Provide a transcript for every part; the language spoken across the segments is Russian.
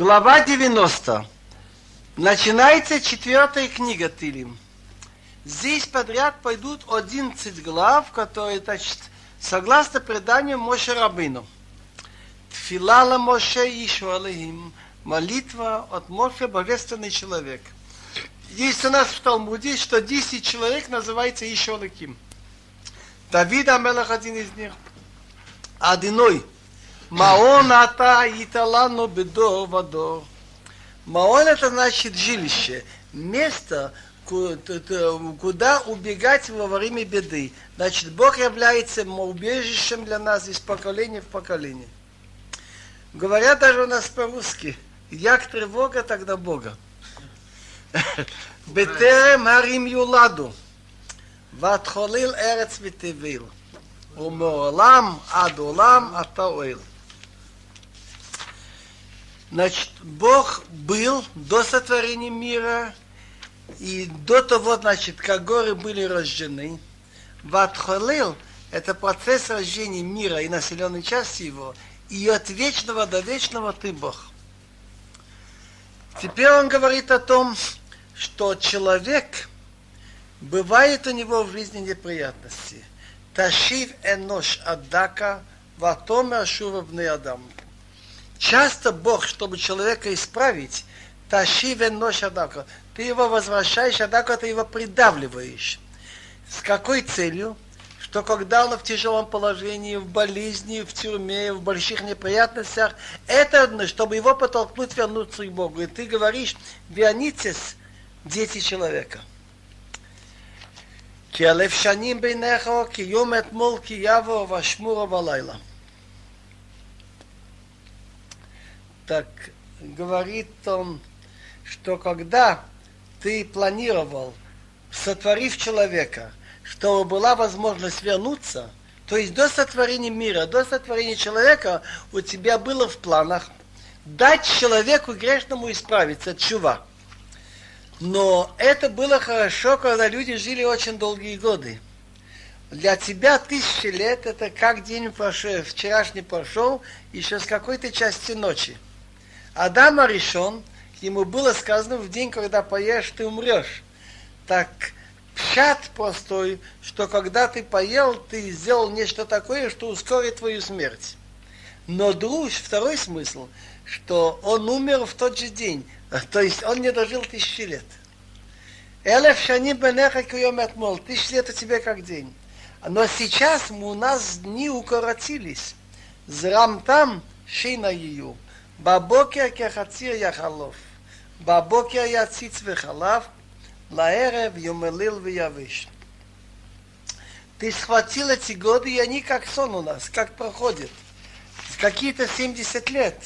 Глава 90. Начинается четвертая книга Тилим. Здесь подряд пойдут 11 глав, которые, значит, согласно преданию Моше Рабыну. Тфилала Моше Ишуалихим. Молитва от Моше Божественный человек. Есть у нас в Талмуде, что 10 человек называется Ишуалихим. Давид Амелах один из них. Одиной. Маон ата италану бедор вадор. Маон это значит жилище, место, куда убегать во время беды. Значит, Бог является убежищем для нас из поколения в поколение. Говорят даже у нас по-русски, як тревога, тогда Бога. בטרם הרים יולדו, ותחוליל ארץ ותביל, ומעולם עד עולם אתה אוהל. Значит, Бог был до сотворения мира, и до того, значит, как горы были рождены. Ватхолил – это процесс рождения мира и населенной части его, и от вечного до вечного ты Бог. Теперь он говорит о том, что человек, бывает у него в жизни неприятности. Ташив энош адака, ватомер шува адам. Часто Бог, чтобы человека исправить, тащи нож адака. Ты его возвращаешь, адака ты его придавливаешь. С какой целью? Что когда он в тяжелом положении, в болезни, в тюрьме, в больших неприятностях, это чтобы его подтолкнуть вернуться к Богу. И ты говоришь, вернитесь, дети человека. כי אלף שנים ביניך, כי יום אתמול כי יבוא ואשמורו בלילה. Так говорит он, что когда ты планировал, сотворив человека, чтобы была возможность вернуться, то есть до сотворения мира, до сотворения человека у тебя было в планах дать человеку грешному исправиться, чува. Но это было хорошо, когда люди жили очень долгие годы. Для тебя тысячи лет это как день прошел, вчерашний прошел, еще с какой-то части ночи. Адама решен, ему было сказано, в день, когда поешь, ты умрешь. Так пшат простой, что когда ты поел, ты сделал нечто такое, что ускорит твою смерть. Но друг, второй смысл, что он умер в тот же день, то есть он не дожил тысячи лет. Элеф шани бенеха кьем тысячи лет у тебя как день. Но сейчас у нас дни укоротились. Зрам там шина ее. בבוקר כחציר יחלוף, בבוקר יציץ וחלף, לערב יומליל ויבש. Ты схватил эти годы, и они как сон у нас, как проходят. Какие-то 70 лет.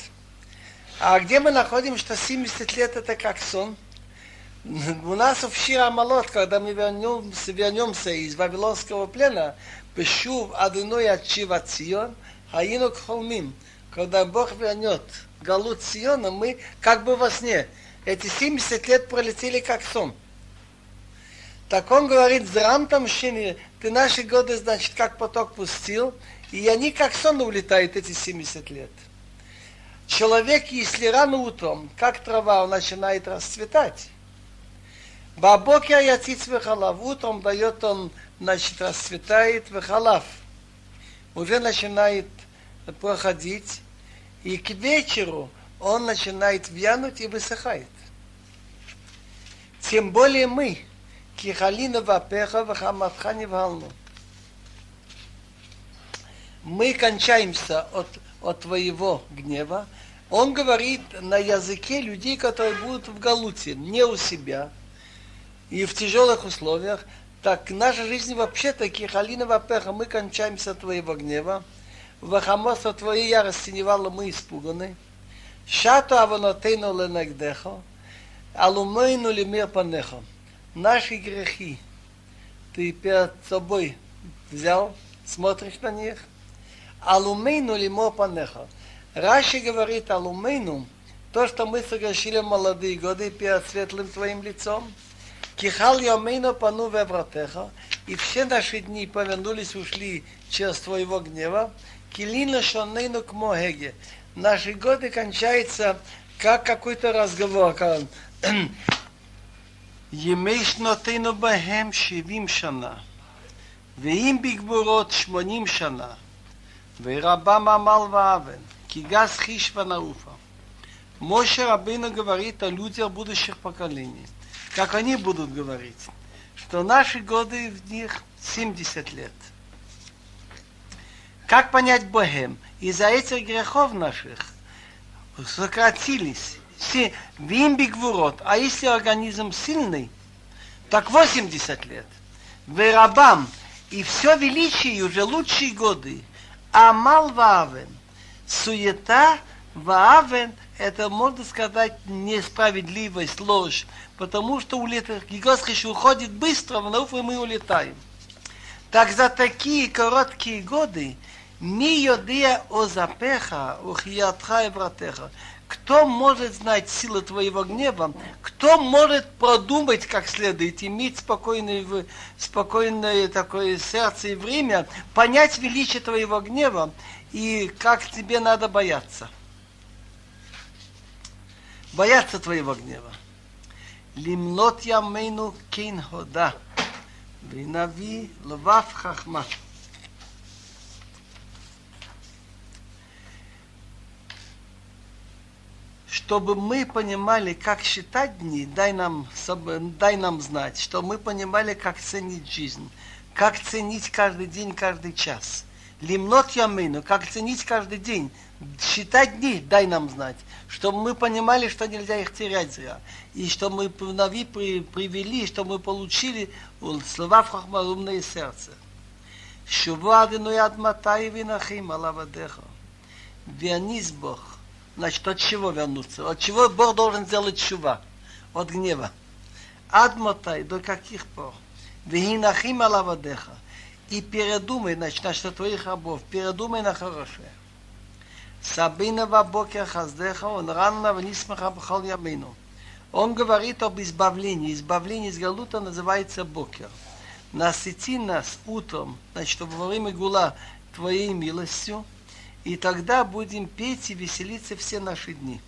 А где мы находим, что 70 лет это как сон? У нас в Шира Малот, когда мы вернемся, вернемся из Вавилонского плена, Пешув Адыной Ачива Цион, Хаину Кхолмим, когда Бог вернет Галут Сиона, мы как бы во сне. Эти 70 лет пролетели как сон. Так он говорит, зрам там шини, ты наши годы, значит, как поток пустил, и они как сон улетают эти 70 лет. Человек, если рано утром, как трава, он начинает расцветать. Бабокер яциц вехалав. Утром дает он, значит, расцветает вехалав. Уже начинает проходить и к вечеру он начинает вянуть и высыхает. Тем более мы, кихалина вапеха вахаматхани валну. Мы кончаемся от, от твоего гнева. Он говорит на языке людей, которые будут в Галуте, не у себя, и в тяжелых условиях. Так наша жизнь вообще таки халина вапеха, мы кончаемся от твоего гнева. Вахамоса твоей ярости невало мы испуганы. Шато аванотейну ленагдехо, алумейну ли мир панехо. Наши грехи ты перед собой взял, смотришь на них. Алумейну ли мир панехо. Раши говорит алумейну, то, что мы согрешили молодые годы перед светлым твоим лицом. Кихал ямейно пану вевратеха, и все наши дни повернулись, ушли через твоего гнева. Килина шонейну к могеге. Наши годы кончаются как какой-то разговор. Емейш нотейну бахем шевим шана, ואם בגבורות שמונים שנה, ורבם עמל ואבן, כי газ хиш ванауфа. Моше Рабейну говорит о людях будущих поколений. Как они будут говорить? Что наши годы в них 70 лет. как понять Богем? Из-за этих грехов наших сократились. Все вимби гвурот. А если организм сильный, так 80 лет. Верабам. И все величие уже лучшие годы. Амал ваавен. Суета ваавен – это, можно сказать, несправедливость, ложь. Потому что улетает, Гигосхиш уходит быстро, в науку мы улетаем. Так за такие короткие годы Ми йодия озапеха, ухиятха и братеха. Кто может знать силу твоего гнева? Кто может продумать как следует, иметь спокойное, спокойное такое сердце и время, понять величие твоего гнева и как тебе надо бояться? Бояться твоего гнева. Лимнот ямейну кинхода. Винави лвав хахмат. Чтобы мы понимали, как считать дни, дай нам, дай нам знать, чтобы мы понимали, как ценить жизнь, как ценить каждый день, каждый час. Лимнот ямейну, как ценить каждый день, считать дни, дай нам знать, чтобы мы понимали, что нельзя их терять зря. И что мы вновь при, привели, что мы получили слова в хахмарумное сердце. Шува адину яд матай винахим алавадеха. Вианис Бог Значит, от чего вернуться? От чего Бог должен сделать чува? От гнева. Адмотай, до каких пор? Вегинахим алавадеха. И передумай, значит, на что твоих рабов, передумай на хорошее. Сабина вабокер хаздеха, он рано внисмаха бхал ямину. Он говорит об избавлении. Избавление из галута называется бокер. Насыти нас утром, значит, во время гула твоей милостью, и тогда будем петь и веселиться все наши дни.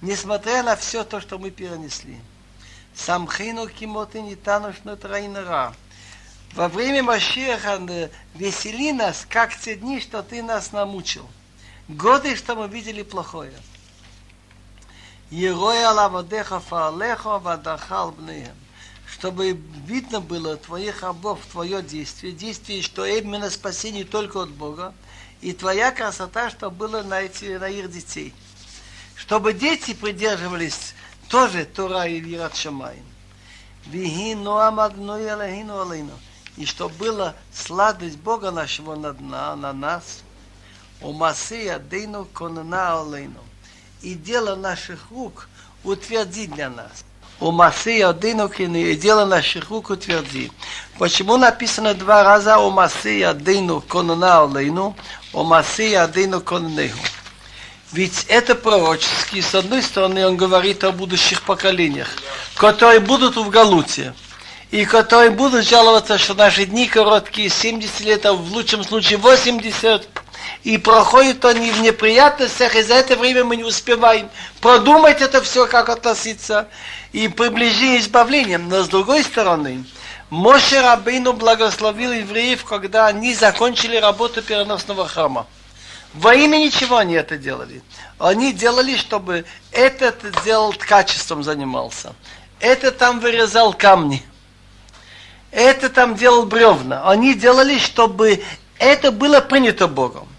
Несмотря на все то, что мы перенесли. Самхину кимоты не танушно трайнера. Во время Машеха э, весели нас, как те дни, что ты нас намучил. Годы, что мы видели плохое. Ероя лавадеха фаалеха вадахал бнеем. Чтобы видно было твоих рабов, твое действие, действие, что именно спасение только от Бога, и твоя красота, чтобы было на, эти, на их детей. Чтобы дети придерживались тоже Тора и Вират Шамаин. И чтобы была сладость Бога нашего над, на, на нас. У Масея Дейну Конана Алейну. И дело наших рук утверди для нас. У Масея Дейну и дело наших рук утверди. Почему написано два раза у Масея Дейну Конана Алейну? о Масия Адейну Коннеху. Ведь это пророчески, с одной стороны, он говорит о будущих поколениях, которые будут в Галуте, и которые будут жаловаться, что наши дни короткие, 70 лет, а в лучшем случае 80, и проходят они в неприятностях, и за это время мы не успеваем продумать это все, как относиться, и приближение избавлением. Но с другой стороны, Моше Рабейну благословил евреев, когда они закончили работу переносного храма. Во имя ничего они это делали. Они делали, чтобы этот делал качеством занимался. Это там вырезал камни. Это там делал бревна. Они делали, чтобы это было принято Богом.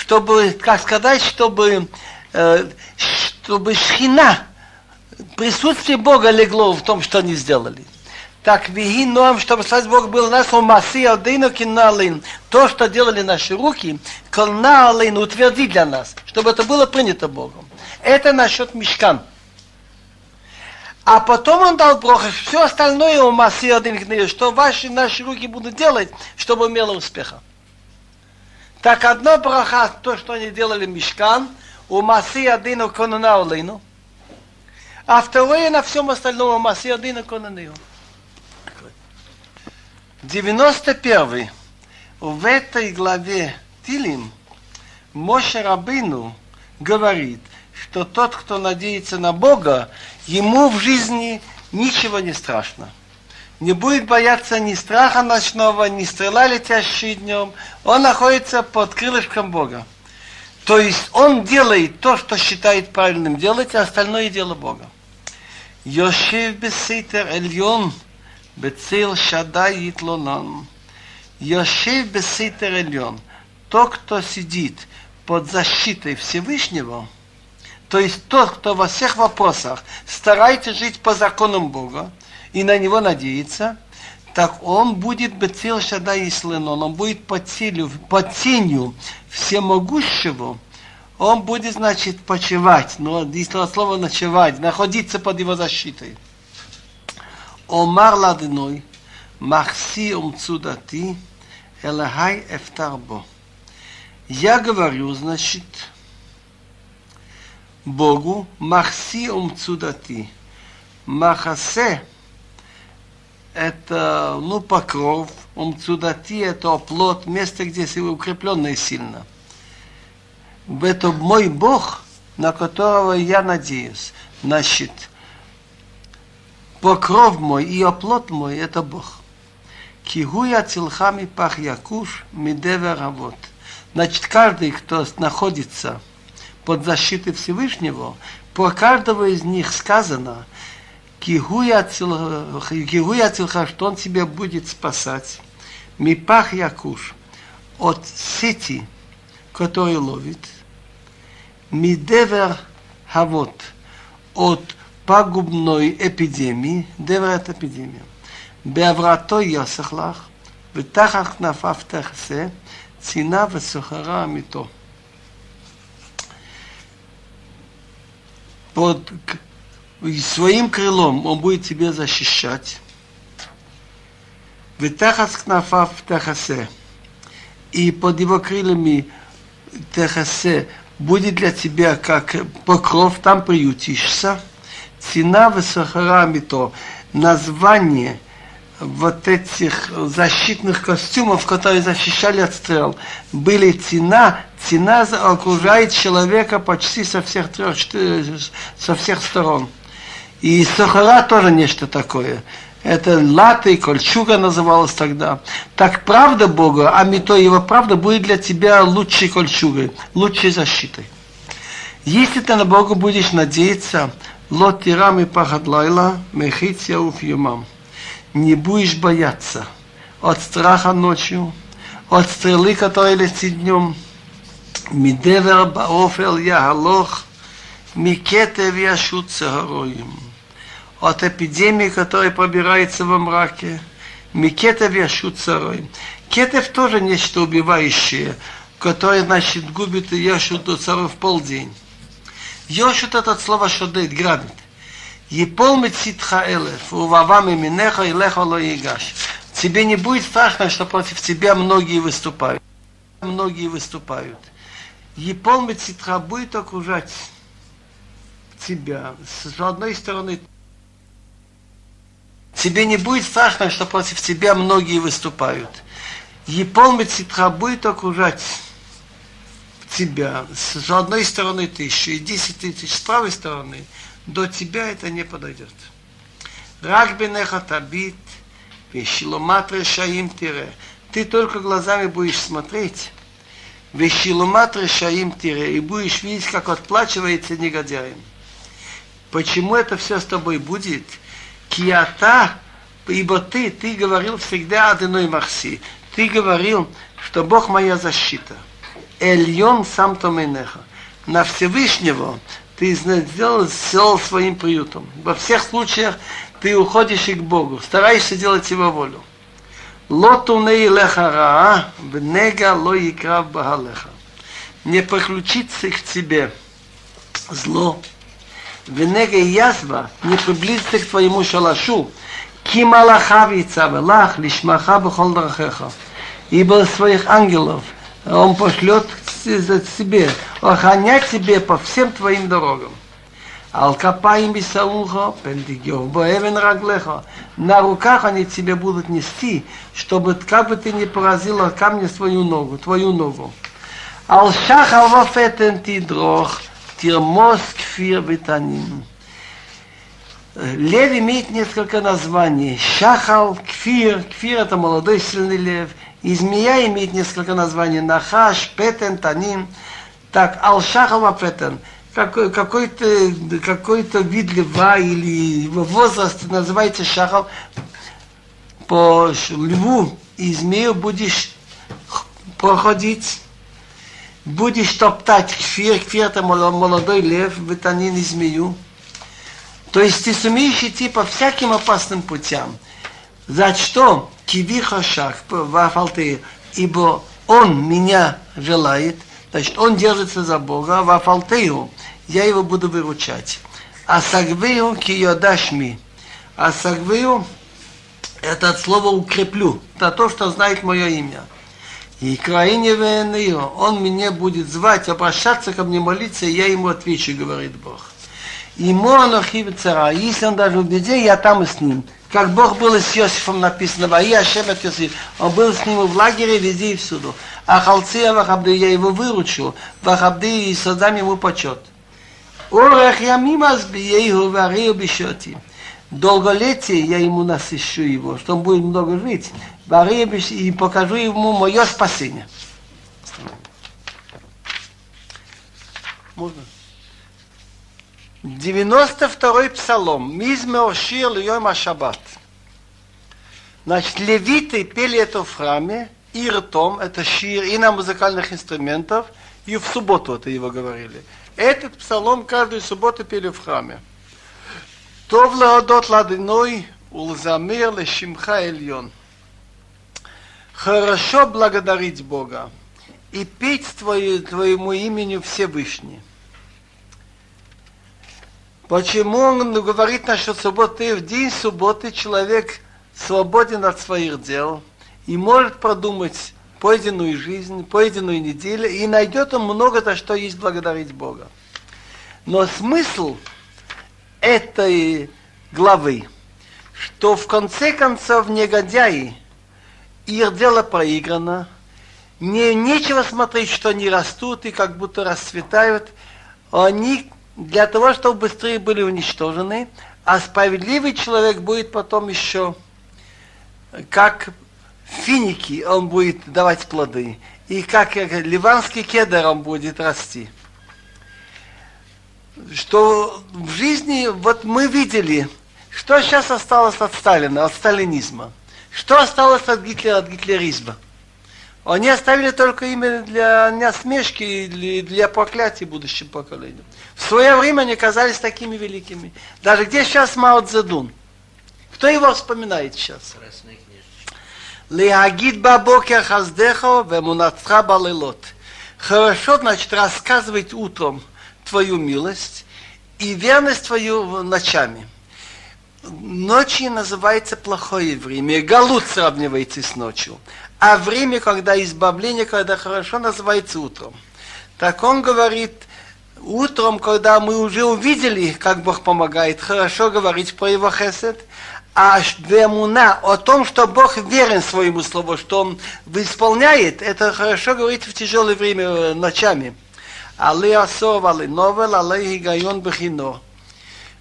Чтобы, как сказать, чтобы, э, чтобы шхина, присутствие Бога легло в том, что они сделали. Так виги ноам, чтобы слава Бог был нас у массы алдейну киналин. То, что делали наши руки, колналин утверди для нас, чтобы это было принято Богом. Это насчет мешкан. А потом он дал броху, все остальное у массы один что ваши наши руки будут делать, чтобы имело успеха. Так одно браха, то, что они делали мешкан, у массы один конунаулину, а второе на всем остальном у массы один конунаулину. 91. В этой главе Тилим Моше Рабину говорит, что тот, кто надеется на Бога, ему в жизни ничего не страшно. Не будет бояться ни страха ночного, ни стрела, летящей днем. Он находится под крылышком Бога. То есть он делает то, что считает правильным делать, а остальное дело Бога. Йошев бесейтер эльон, бецил шадай итлонан. Йошев бесейтер эльон. Тот, кто сидит под защитой Всевышнего, то есть тот, кто во всех вопросах старается жить по законам Бога и на него надеется, так он будет бецил шада и слынон, он будет под, силю, под тенью всемогущего, он будет, значит, почивать, но здесь слово ночевать, находиться под его защитой. Омар ладной, махси умцудати, элахай эфтарбо. Я говорю, значит, Богу, махси умцудати. Махасе это, ну, покров, умцудати это оплот, место, где ты укрепленный сильно. Это мой Бог, на которого я надеюсь. Значит, покров мой и оплот мой – это Бог. Кигуя цилхами пах якуш мидевер работ. Значит, каждый, кто находится под защитой Всевышнего, по каждого из них сказано, Кигуя Цилха, что он тебя будет спасать. Мипах Якуш от сети, которую ловит. Мидевер Хавот от пагубной эпидемии. Девер это эпидемия. Беаврато Йосахлах, Ветахах Нафафтахсе, Цина Весухара Амито. Под и своим крылом он будет тебя защищать. Ветахас кнафав тахасе. И под его крыльями Техасе будет для тебя как покров, там приютишься. Цена высохарами то название вот этих защитных костюмов, которые защищали от стрел, были цена. Цена окружает человека почти со всех трех, со всех сторон. И сахара тоже нечто такое. Это латы, кольчуга называлась тогда. Так правда Бога, а то его правда будет для тебя лучшей кольчугой, лучшей защитой. Если ты на Бога будешь надеяться, лот тирам и пахадлайла, мехития уфьюмам. Не будешь бояться от страха ночью, от стрелы, которая летит днем. Мидевер баофел яхалох, микетев яшут сагароим от эпидемии, которая пробирается во мраке. Микетов яшут царой. Кетев тоже нечто убивающее, которое, значит, губит и яшут до царя в полдень. Йошут это слово шодет, грабит. Епол мецитха элеф, увавами минеха и леха ло егаш. Тебе не будет страшно, что против тебя многие выступают. Многие выступают. Епол мецитха будет окружать тебя. С одной стороны, Тебе не будет страшно, что против тебя многие выступают. Епол Мецитха будет окружать тебя. С одной стороны тысячу и десять тысяч с правой стороны. До тебя это не подойдет. Рак бенеха табит, вещиломат решаим тире. Ты только глазами будешь смотреть. Вещиломат решаим тире. И будешь видеть, как отплачивается негодяем. Почему это все с тобой будет? Киата, ибо ты, ты говорил всегда одной Марси. Ты говорил, что Бог моя защита. Эльон сам Томейнеха. На Всевышнего ты сделал, сделал своим приютом. Во всех случаях ты уходишь и к Богу, стараешься делать Его волю. Лотуней леха внега ло икрав бахалеха. Не приключится к тебе зло, венега язва не приблизится к твоему шалашу, кималахав яцавелах лишмаха бахол драхеха. Ибо своих ангелов он пошлет за тебе, охранять тебе по всем твоим дорогам. Алкапаим и Сауха, Пендигев, Боевен раглехо. На руках они тебе будут нести, чтобы как бы ты не поразила камни свою ногу, твою ногу. Алшах Алвафетен Тидрох, тирмос кфир витанин. Лев имеет несколько названий. Шахал, кфир, кфир это молодой сильный лев. И змея имеет несколько названий. Нахаш, петен, танин. Так, ал-шахал петен какой, какой-то какой-то вид льва или его возраст называется шахал. По льву и змею будешь проходить, будешь топтать кфир, кфир это молодой лев, витанин и змею. То есть ты сумеешь идти по всяким опасным путям. За что? Кивиха шах, ибо он меня желает, значит, он держится за Бога, в Афалтею, я его буду выручать. А сагвею киодашми. А это от слова укреплю. Это то, что знает мое имя. И краине венею, он меня будет звать, обращаться ко мне, молиться, и я ему отвечу, говорит Бог. И Моанохи цара, если он даже в беде, я там и с ним. Как Бог был с Иосифом написано, Ваи Ашем от Иосиф. Он был с ним в лагере, везде и всюду. А Халция Вахабды, я его выручу, Вахабды и создам ему почет. Орех ямим азбиеху варию бишоти. Долголетие я ему насыщу его, что он будет много жить. И покажу ему мое спасение. Можно? 92-й псалом. Мизмер шир льем шаббат. Значит, левиты пели это в храме, и ртом, это шир, и на музыкальных инструментах, и в субботу это его говорили. Этот псалом каждую субботу пели в храме. Тов леодот ладиной улзамир лешимха эльон. Хорошо благодарить Бога и петь твою, твоему имени Всевышний. Почему он говорит насчет субботы? В день субботы человек свободен от своих дел и может продумать пойденную жизнь, пойденную неделю, и найдет он много за что есть благодарить Бога. Но смысл этой главы, что в конце концов негодяи, их дело проиграно, не, нечего смотреть, что они растут и как будто расцветают, они для того, чтобы быстрее были уничтожены, а справедливый человек будет потом еще как финики он будет давать плоды, и как ливанский кедр он будет расти. Что в жизни, вот мы видели, что сейчас осталось от Сталина, от сталинизма. Что осталось от Гитлера, от гитлеризма. Они оставили только имя для насмешки и для проклятия будущим поколениям. В свое время они казались такими великими. Даже где сейчас Мао Цзэдун? Кто его вспоминает сейчас? Леагид бабокер хаздехо вемунацха балелот. Хорошо, значит, рассказывать утром твою милость и верность твою ночами. Ночи называется плохое время. Галут сравнивается с ночью. А время, когда избавление, когда хорошо, называется утром. Так он говорит, утром, когда мы уже увидели, как Бог помогает, хорошо говорить про его хесед, а Вемуна о том, что Бог верен своему слову, что Он исполняет, это хорошо говорить в тяжелое время э, ночами. Али асор, али новел, али гигайон бхино.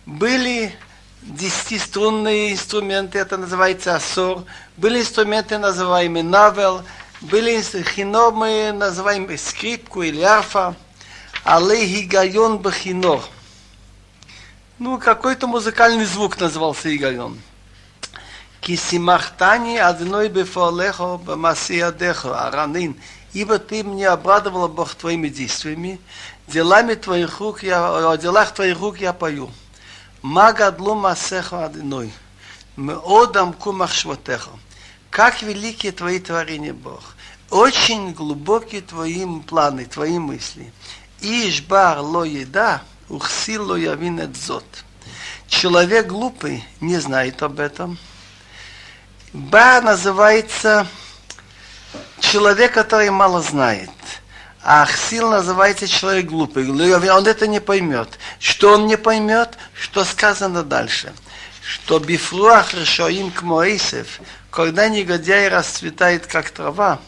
Были десятиструнные инструменты, это называется асур, были инструменты, называемые навел, были хиномы, называемые скрипку или арфа, але гигайон бахинор. Ну, какой-то музыкальный звук назывался игайон. Кисимахтани одной бефолехо бамасиадехо аранин. Ибо ты мне обрадовала Бог твоими действиями, делами твоих рук я, о делах твоих рук я пою. Магадлу масехо одной, מאוד עמקו מחשבותיך. Как великие твои творения, Бог. Очень глубокие твои планы, твои мысли. Ишбар ло еда, ухсил ло явин зот. Человек глупый не знает об этом. Ба называется человек, который мало знает. А Ахсил называется человек глупый. Он это не поймет. Что он не поймет? Что сказано дальше? Что бифруах решоим к Моисев, когда негодяй расцветает как трава,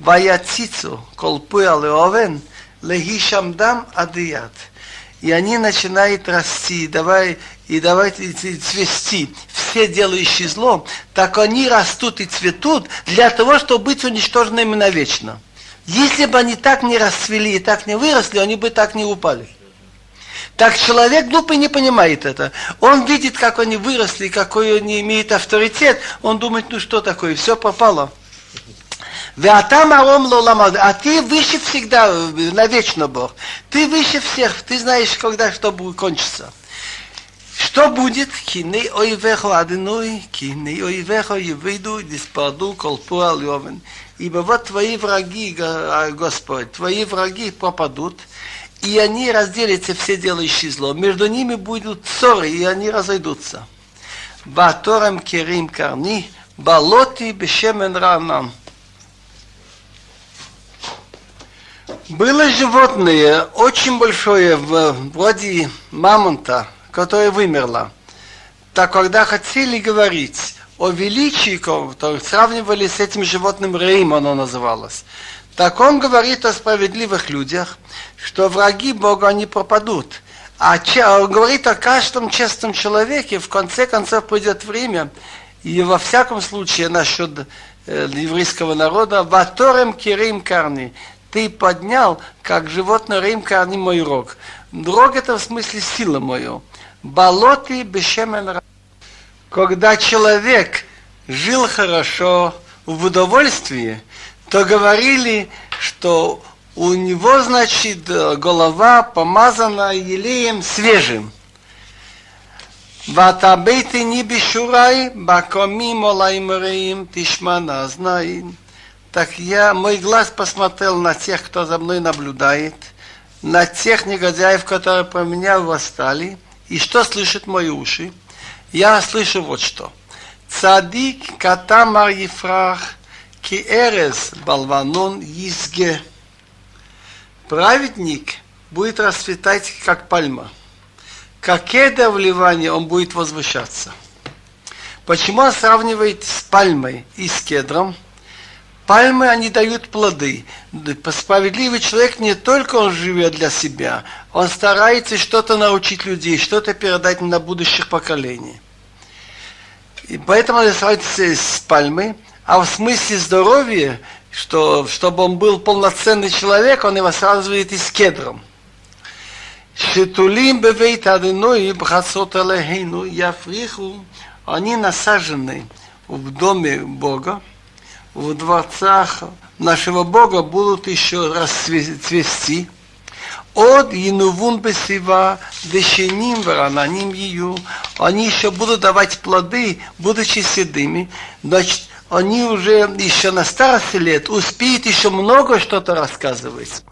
Ваяцицу, колпы алеовен, лехишамдам адият. и они начинают расти, давай, и давайте и цвести. Все делающие зло, так они растут и цветут для того, чтобы быть уничтоженными навечно. Если бы они так не расцвели и так не выросли, они бы так не упали. Так человек глупый не понимает это. Он видит, как они выросли, какой они имеют авторитет. Он думает, ну что такое, все лоламад. А ты выше всегда, навечно Бог. Ты выше всех. Ты знаешь, когда что будет кончиться. Что будет? Кины ойвехо адыной, кины ойвехо евиду, диспарду колпу алёвен. Ибо вот твои враги, Господь, твои враги пропадут, и они разделятся все делающие зло. Между ними будут ссоры, и они разойдутся. Баторем керим карни, балоти бешемен ранам. Было животное очень большое, вроде мамонта, которое вымерло. Так когда хотели говорить о величии, то сравнивали с этим животным Рейм, оно называлось. Так он говорит о справедливых людях, что враги Бога не пропадут. А он говорит о каждом честном человеке, в конце концов придет время, и во всяком случае насчет э, еврейского народа, «Ваторем кирим карни» ты поднял, как животное Рим карни мой рог. Рог это в смысле сила мою. Болоты бешемен Когда человек жил хорошо, в удовольствии, то говорили, что у него, значит, голова помазана елеем свежим. Ватабейты не бешурай, бакомим олаим реим, тишмана знаин. Так я, мой глаз посмотрел на тех, кто за мной наблюдает, на тех негодяев, которые про меня восстали, и что слышат мои уши? Я слышу вот что. Цадик катамар ефрах, ки эрес балванон изге. Праведник будет расцветать, как пальма. Как кедр в Ливане он будет возвышаться. Почему он сравнивает с пальмой и с кедром? Пальмы, они дают плоды. Справедливый человек не только он живет для себя, он старается что-то научить людей, что-то передать на будущих поколениях. И поэтому он сравнивается с пальмой, а в смысле здоровья что, чтобы он был полноценный человек, он его сравнивает и с кедром. Шитулим бевейт адыной бхасот алехейну яфриху, они насажены в доме Бога, в дворцах нашего Бога будут еще раз цвести. От Янувун Бесива, Дешеним Варананим Ее, они еще будут давать плоды, будучи седыми. Значит, они уже еще на старости лет успеют еще много что-то рассказывать.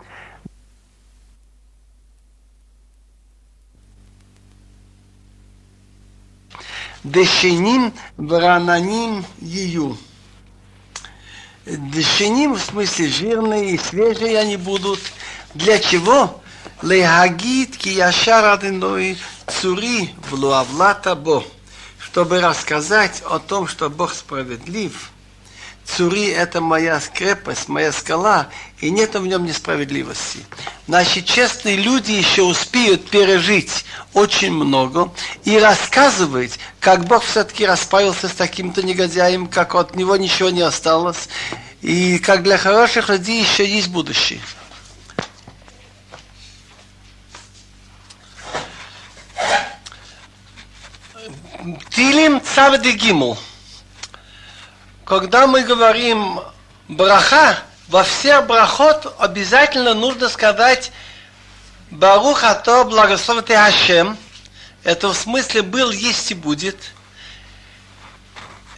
Дешеним врананим ее. Дешеним в смысле жирные и свежие они будут. Для чего? Лехагит ки яшар адиной цури влуавлата бо чтобы рассказать о том, что Бог справедлив. Цури – это моя крепость, моя скала, и нет в нем несправедливости. Наши честные люди еще успеют пережить очень много и рассказывать, как Бог все-таки расправился с таким-то негодяем, как от него ничего не осталось, и как для хороших людей еще есть будущее. Тилим Цавди Гимл. Когда мы говорим браха, во все брахот обязательно нужно сказать Барух Ато благословен ты Хашем. Это в смысле был, есть и будет.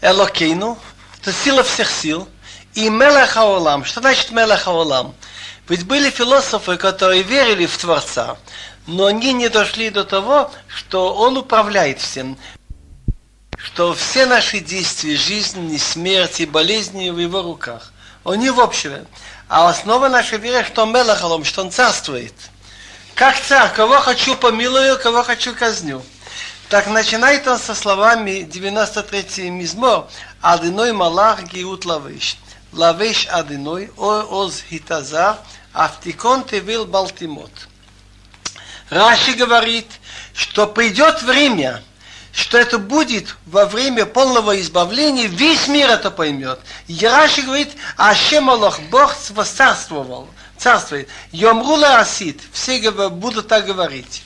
Элокейну. Это сила всех сил. И Мелех Хаолам. Что значит Мелех Хаолам? Ведь были философы, которые верили в Творца, но они не дошли до того, что Он управляет всем что все наши действия, жизнь, смерть и болезни в его руках. Он не в общем. А основа нашей веры, что Мелахалом, что он царствует. Как царь, кого хочу помилую, кого хочу казню. Так начинает он со словами 93-й мизмор Адиной Малах Гиут Лавиш. Лавиш Адиной Оз Хитазар Автикон Тевил Балтимот. Раши говорит, что придет время, что это будет во время полного избавления, весь мир это поймет. И Раши говорит, Ашем Аллах, Бог восцарствовал, царствует. Йомрула Асид, все будут так говорить.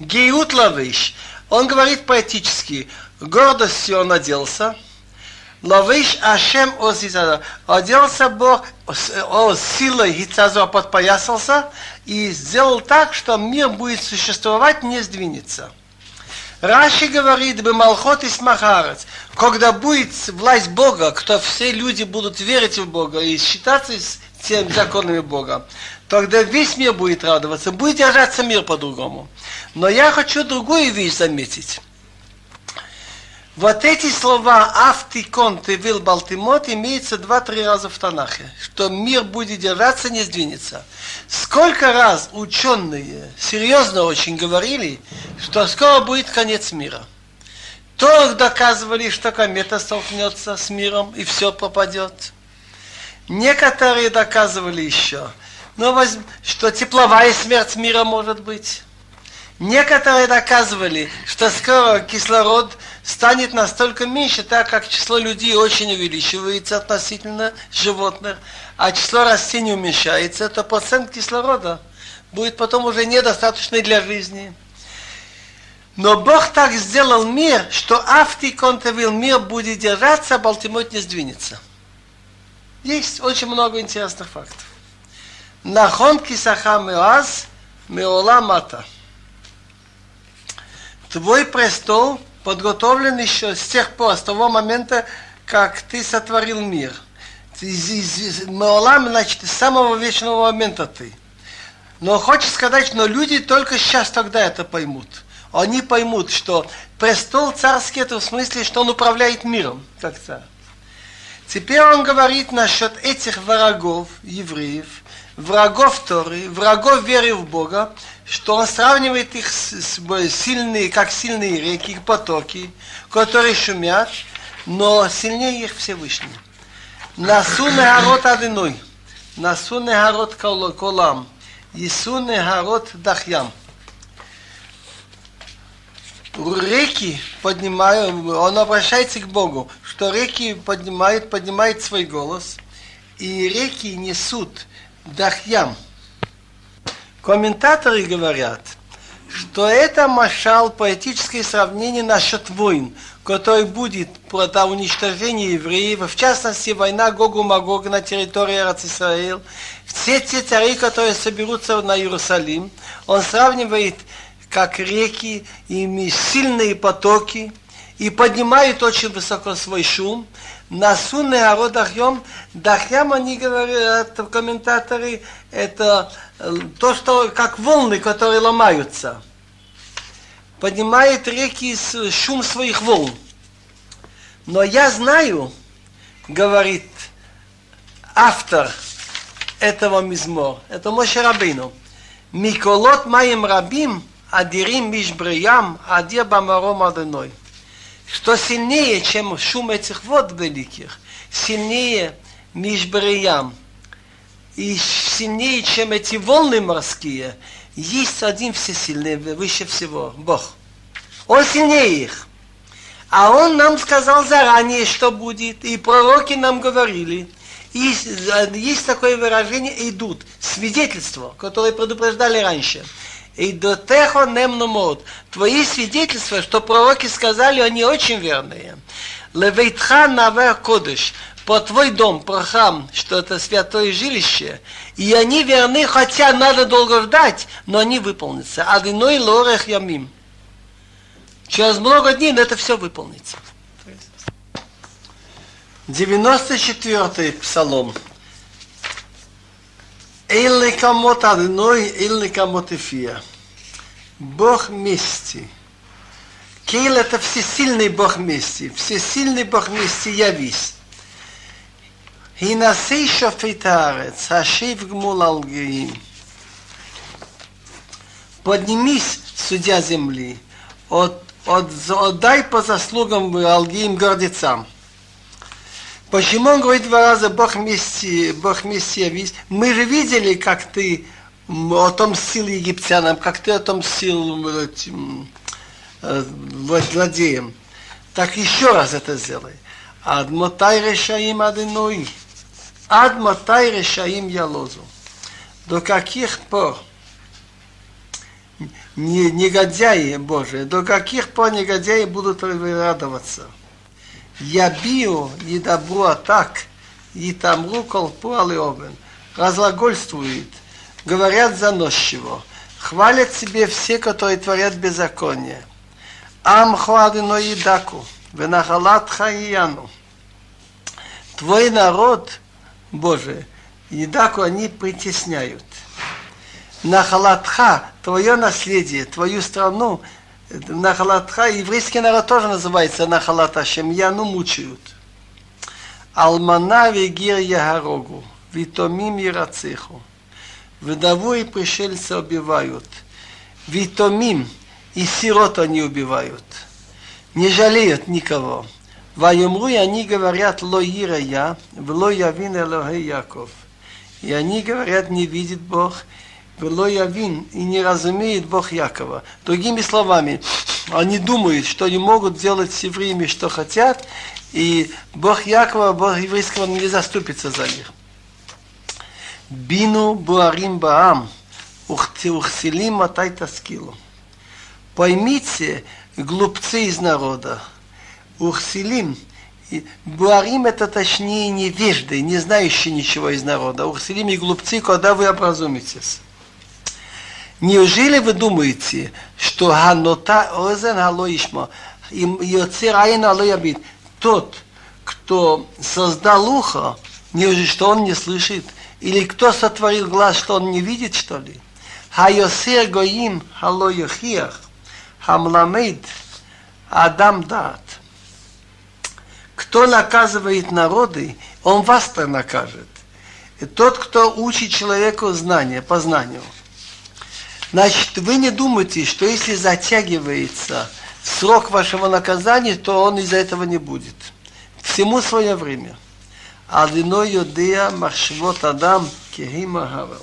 Геют Лавиш, он говорит поэтически, гордостью он оделся, Ловиш Ашем Озизада. Оделся Бог о, силой Гицазуа подпоясался и сделал так, что мир будет существовать, не сдвинется. Раши говорит, бы Малхот и Смахарец, когда будет власть Бога, кто все люди будут верить в Бога и считаться с тем законами Бога, тогда весь мир будет радоваться, будет держаться мир по-другому. Но я хочу другую вещь заметить. Вот эти слова «Автикон тевил балтимот» имеются два-три раза в Танахе, что мир будет держаться, не сдвинется. Сколько раз ученые серьезно очень говорили, что скоро будет конец мира. То доказывали, что комета столкнется с миром и все пропадет. Некоторые доказывали еще, ну, что тепловая смерть мира может быть. Некоторые доказывали, что скоро кислород станет настолько меньше, так как число людей очень увеличивается относительно животных, а число растений уменьшается, то процент кислорода будет потом уже недостаточный для жизни. Но Бог так сделал мир, что автиконтовил мир будет держаться, а Балтимот не сдвинется. Есть очень много интересных фактов. Нахон кисаха меаз меола мата. Твой престол подготовлен еще с тех пор, с того момента, как ты сотворил мир. Маолам, значит, с самого вечного момента ты. Но хочешь сказать, но люди только сейчас тогда это поймут. Они поймут, что престол царский это в смысле, что он управляет миром, как царь. Теперь он говорит насчет этих врагов, евреев, врагов Торы, врагов веры в Бога, что он сравнивает их с, с сильные, как сильные реки, потоки, которые шумят, но сильнее их Всевышний. Насу нехарот одиной, насу нехарот колам, Ису нехарот дахьям. Реки поднимают, он обращается к Богу, что реки поднимают, поднимают свой голос, и реки несут дахьям – Комментаторы говорят, что это машал поэтическое сравнение насчет войн, который будет про уничтожение евреев, в частности война Гогу Магога на территории Израиль, все те цари, которые соберутся на Иерусалим, он сравнивает как реки, ими сильные потоки, и поднимают очень высоко свой шум, Насунный народ Ахьем, Дахьям, они говорят, комментаторы, это э, то, что как волны, которые ломаются. Поднимает реки с шум своих волн. Но я знаю, говорит автор этого мизмор, это Моше Рабину, Миколот моим рабим, адирим мишбриям, адир бамаром аденой что сильнее, чем шум этих вод великих, сильнее Мишбриям, и сильнее, чем эти волны морские, есть один всесильный, выше всего, Бог. Он сильнее их. А он нам сказал заранее, что будет, и пророки нам говорили. И есть такое выражение «идут», свидетельство, которое предупреждали раньше – и до техо немномот. Твои свидетельства, что пророки сказали, они очень верные. Левейтха навер кодыш. По твой дом, про храм, что это святое жилище, и они верны, хотя надо долго ждать, но они выполнятся. Адиной лорех ямим. Через много дней это все выполнится. 94-й псалом. Или кому-то одной, или кому-то. Бог мести. Кейл это всесильный Бог мести. Всесильный Бог мести явись. הנשיא שופט הארץ, השיב גמול על גאים. Поднимись, судья земли, от, от, отдай по заслугам алгиим гордецам. Почему он говорит два раза Бог Мессия, Бог Мессия? Мы же видели, как ты отомстил египтянам, как ты отомстил этим э, злодеям. Так еще раз это сделай. Адмотай решаим адыной. Адмотай решаим ялозу. До каких пор негодяи Божии, до каких пор негодяи будут радоваться? Я бию и добру а так, и тамру колпу алиовен. Разлагольствует, говорят заносчиво, хвалят себе все, которые творят беззаконие. Ам хладино едаку, венахалат хаияну. Твой народ, Боже, едаку они притесняют. Нахалатха, твое наследие, твою страну, Нахалатха, еврейский народ тоже называется Нахалата Шемьяну мучают. Алмана вегир ягарогу, витомим ярациху. Вдову и пришельца убивают. Витомим и сирот они убивают. Не жалеют никого. Ваемру и они говорят ло ира я, вло явин Элохей Яков. И они говорят, не видит Бог, Вело явин и не разумеет Бог Якова. Другими словами, они думают, что они могут делать с евреями, что хотят, и Бог Якова, Бог еврейского не заступится за них. Бину буарим баам, ухсилим матай таскилу. Поймите, глупцы из народа, ухсилим, Буарим это точнее невежды, не знающие ничего из народа. Ухсилим и глупцы, когда вы образумитесь. Неужели вы думаете, что Ханота Озен Халоишма, Йоцер Айн Алоябит, тот, кто создал ухо, неужели что он не слышит? Или кто сотворил глаз, что он не видит, что ли? Хайосер Гоим Халояхиях, Хамламейд Адам Дат. Кто наказывает народы, он вас-то накажет. И тот, кто учит человеку знания, познанию – Значит, вы не думайте, что если затягивается срок вашего наказания, то он из-за этого не будет. Всему свое время. Адино Йодея Махшвот Адам Кехима Хавел.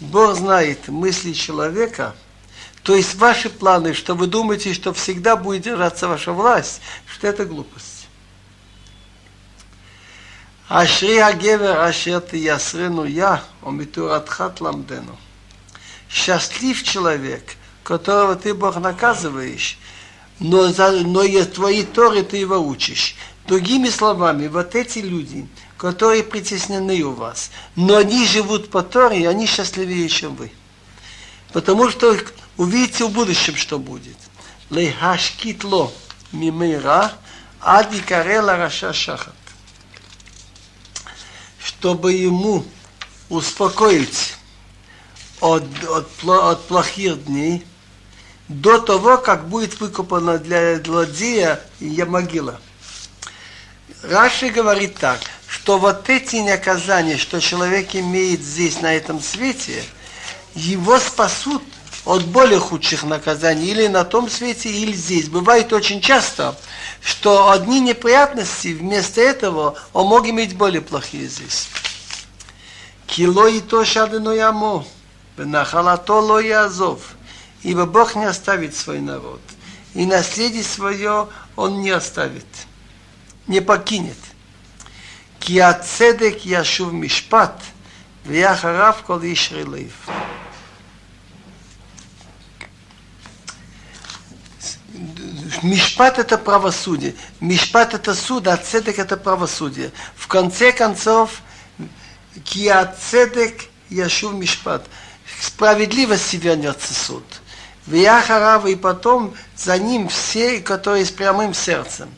Бог знает мысли человека, то есть ваши планы, что вы думаете, что всегда будет держаться ваша власть, что это глупость. Ашри Агевер Ашер Ясрену Я, Омитуратхат Ламдену счастлив человек, которого ты, Бог, наказываешь, но, за, но и твои торы ты его учишь. Другими словами, вот эти люди, которые притеснены у вас, но они живут по Торе, они счастливее, чем вы. Потому что увидите в будущем, что будет. Лейхашкитло мимейра ади карела раша. Чтобы ему успокоить от, от, от плохих дней до того, как будет выкопана для злодея могила. Раши говорит так, что вот эти наказания, что человек имеет здесь, на этом свете, его спасут от более худших наказаний или на том свете, или здесь. Бывает очень часто, что одни неприятности, вместо этого он мог иметь более плохие здесь. Кило и то шадено яму, нахалато ло язов. ибо Бог не оставит свой народ, и наследие свое он не оставит, не покинет. Киацедек яшув мишпат, вяхарав кол ишрилив. Мишпат это правосудие. Мишпат это суд, а цедек это правосудие. В конце концов, киацедек яшув мишпат справедливости вернется суд. Вияхарава и потом за ним все, которые с прямым сердцем.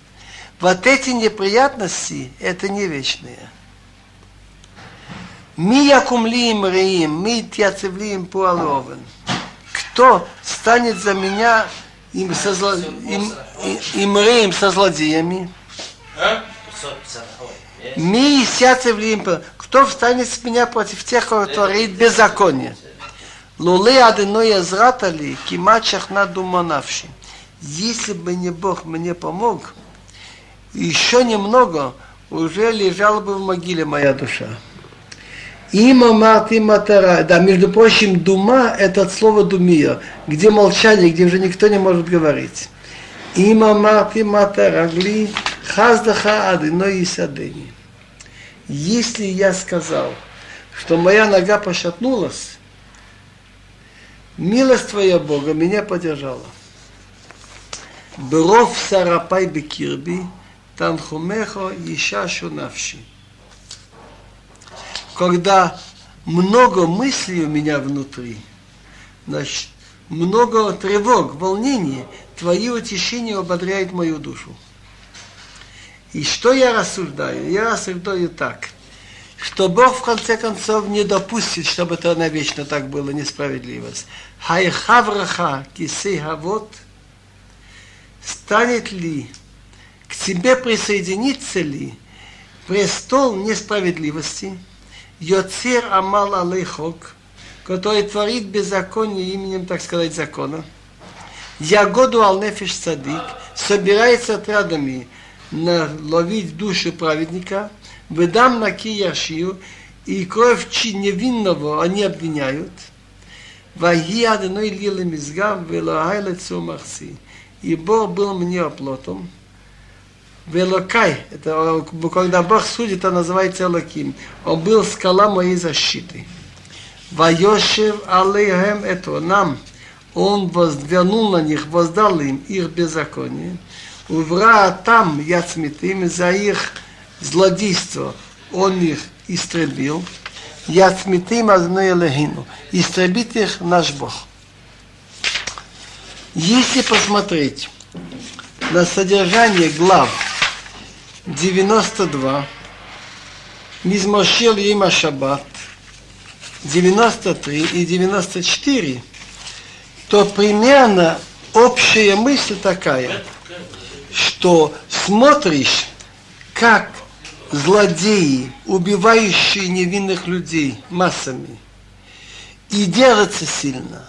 Вот эти неприятности, это не вечные. Ми якумлиим реим, ми тяцевлиим пуаловен. Кто станет за меня им, со зло... им, им, им со злодеями? Ми сяцевлиим Кто встанет с меня против тех, кто творит беззаконие? Луле адыной азратали, кимат шахна думанавши. Если бы не Бог мне помог, еще немного, уже лежала бы в могиле моя душа. Има марти матера. Да, между прочим, дума – это от слова думия, где молчание, где уже никто не может говорить. Има марти матера гли хаздаха адыной и садыни. Если я сказал, что моя нога пошатнулась, милость твоя Бога меня поддержала. Бров сарапай бекирби, танхумехо ишашу навши когда много мыслей у меня внутри, значит, много тревог, волнений, твои утешения ободряют мою душу. И что я рассуждаю? Я рассуждаю так, что Бог в конце концов не допустит, чтобы это навечно так было несправедливость. Хайхавраха кисей вот станет ли, к тебе присоединится ли престол несправедливости – Йоцер Амал Алейхок, который творит беззаконие именем, так сказать, закона. Ягоду Алнефиш Садик собирается отрядами ловить душу праведника, выдам на Кияшию, и кровь невинного они обвиняют. Ваги одной лилы мизгав, велохай лицо махси. И Бог был мне оплотом. Велокай, это когда Бог судит, он называется Элоким. Он был скала моей защиты. Вайошев алейхем это нам. Он воздвянул на них, воздал им их беззаконие. Увра там яцмитим за их злодейство. Он их истребил. Яцмитим азной элегину. Истребит их наш Бог. Если посмотреть на содержание глав 92, Мизмошел Има Шаббат, 93 и 94, то примерно общая мысль такая, что смотришь, как злодеи, убивающие невинных людей массами, и держатся сильно,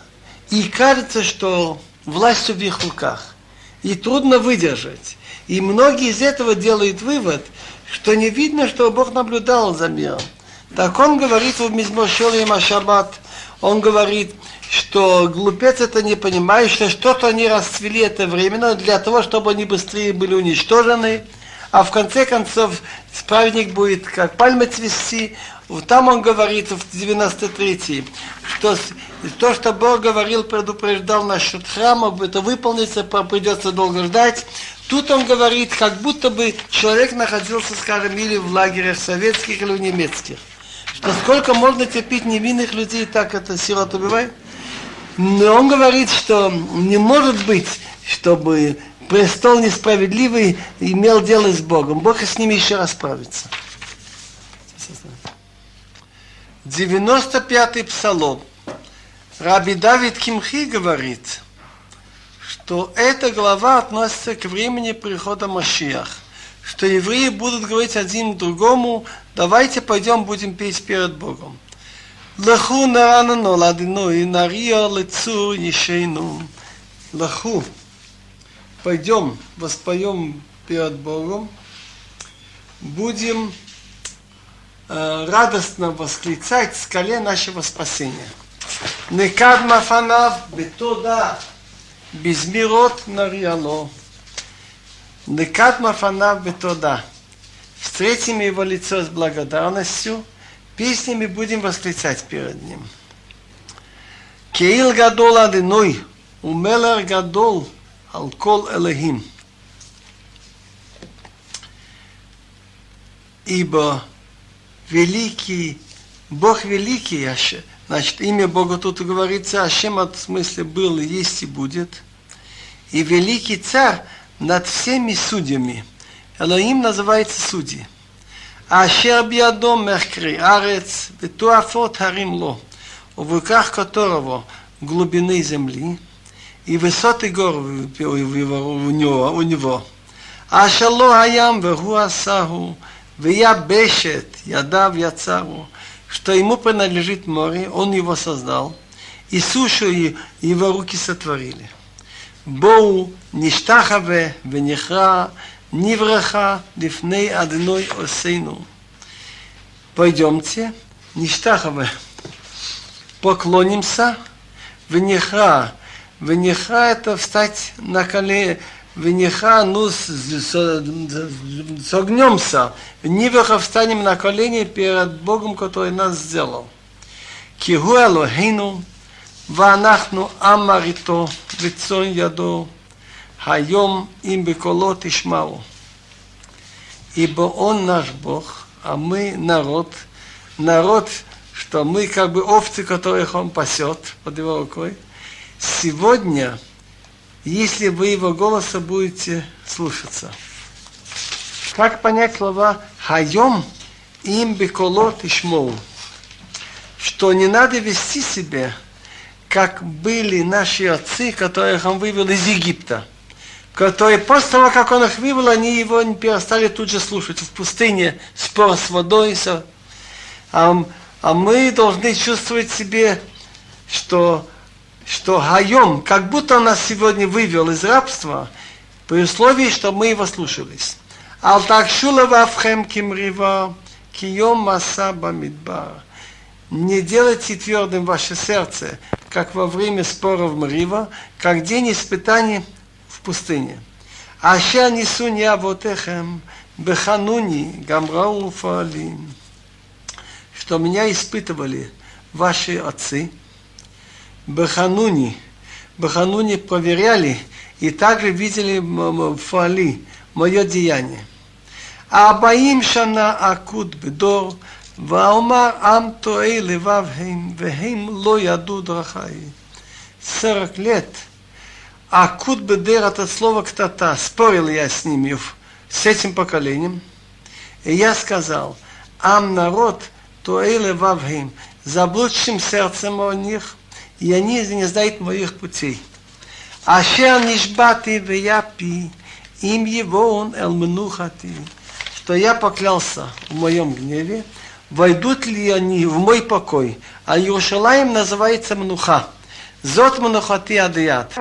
и кажется, что власть в их руках, и трудно выдержать. И многие из этого делают вывод, что не видно, что Бог наблюдал за миром. Так он говорит в Мизмошел и Машабат, он говорит, что глупец это не понимает, что что-то они расцвели это временно для того, чтобы они быстрее были уничтожены, а в конце концов праведник будет как пальма цвести. Там он говорит в 93 что то, что Бог говорил, предупреждал насчет храма, это выполнится, придется долго ждать. Тут он говорит, как будто бы человек находился, скажем, или в лагерях советских, или в немецких. Что сколько можно терпеть невинных людей, так это сирот убивает. Но он говорит, что не может быть, чтобы престол несправедливый имел дело с Богом. Бог с ними еще расправится. 95-й псалом. Раби Давид Кимхи говорит – то эта глава относится к времени прихода Машиах. Что евреи будут говорить один другому, давайте пойдем будем петь перед Богом. Лаху нарана ноладину и нария лицу ешейну. Лаху. Пойдем, воспоем перед Богом. Будем э, радостно восклицать скале нашего спасения. Некад мафанав бетода Безмирот Нарьяло. Некат Мафанав Бетода. Встретим его лицо с благодарностью, песнями будем восклицать перед ним. Кейл Гадол Адиной, Умелер Гадол Алкол Элехим. Ибо великий, Бог великий, Значит, имя Бога тут говорится, Ашем от смысле был, есть и будет. И великий царь над всеми судьями. Элоим называется судьи. Ашер биадом мехкри арец, ветуафот харим ло, в руках которого глубины земли и высоты гор у него. У него. Ашало аям вегу асаху, вия бешет, ядав яцару что ему принадлежит море, он его создал, и сушу его руки сотворили. Боу ништахаве венихра нивраха лифней одной осейну. Пойдемте, Ништахове. Поклонимся, венеха. Венеха это встать на колени, венеха, ну, согнемся. Нивеха встанем на колени перед Богом, который нас сделал. Кигу Элохейну, ואנחנו עם מריתו וצאן ידו, היום אם בקולו תשמעו. Ибо Он наш Бог, а мы народ, народ, что мы как бы овцы, которых Он пасет под Его рукой. Сегодня, если вы Его голоса будете слушаться. Как понять слова «хайом им беколот и шмоу»? Что не надо вести себя как были наши отцы, которых он вывел из Египта, которые после того, как он их вывел, они его не перестали тут же слушать. В пустыне спор с водой. А, а мы должны чувствовать себе, что, что Хайом, как будто он нас сегодня вывел из рабства, при условии, что мы его слушались. Ал так шулава вхем кимрива, кием маса бамидбар. Не делайте твердым ваше сердце, как во время споров Мрива, как день испытаний в пустыне. Аша несу не авотехем, бехануни, гамрау фаалим. Что меня испытывали ваши отцы, бехануни, бехануни проверяли и также видели фали, мое деяние. А боим шана акут бедор, ואומר עם טועה לבב הם, והם לא ידעו דרכי. Сорок лет. А Кут Бедер это слово ктата. Спорил я с ними, с этим поколением. И я сказал, ам народ, то эле вавхим, заблудшим сердцем о них, и они не знают моих путей. Ашер нишбати вяпи, им его он эл менухати, что я поклялся в моем гневе, войдут ли они в мой покой. А Иерушалаем называется Мнуха. Зот Мнухати Адият.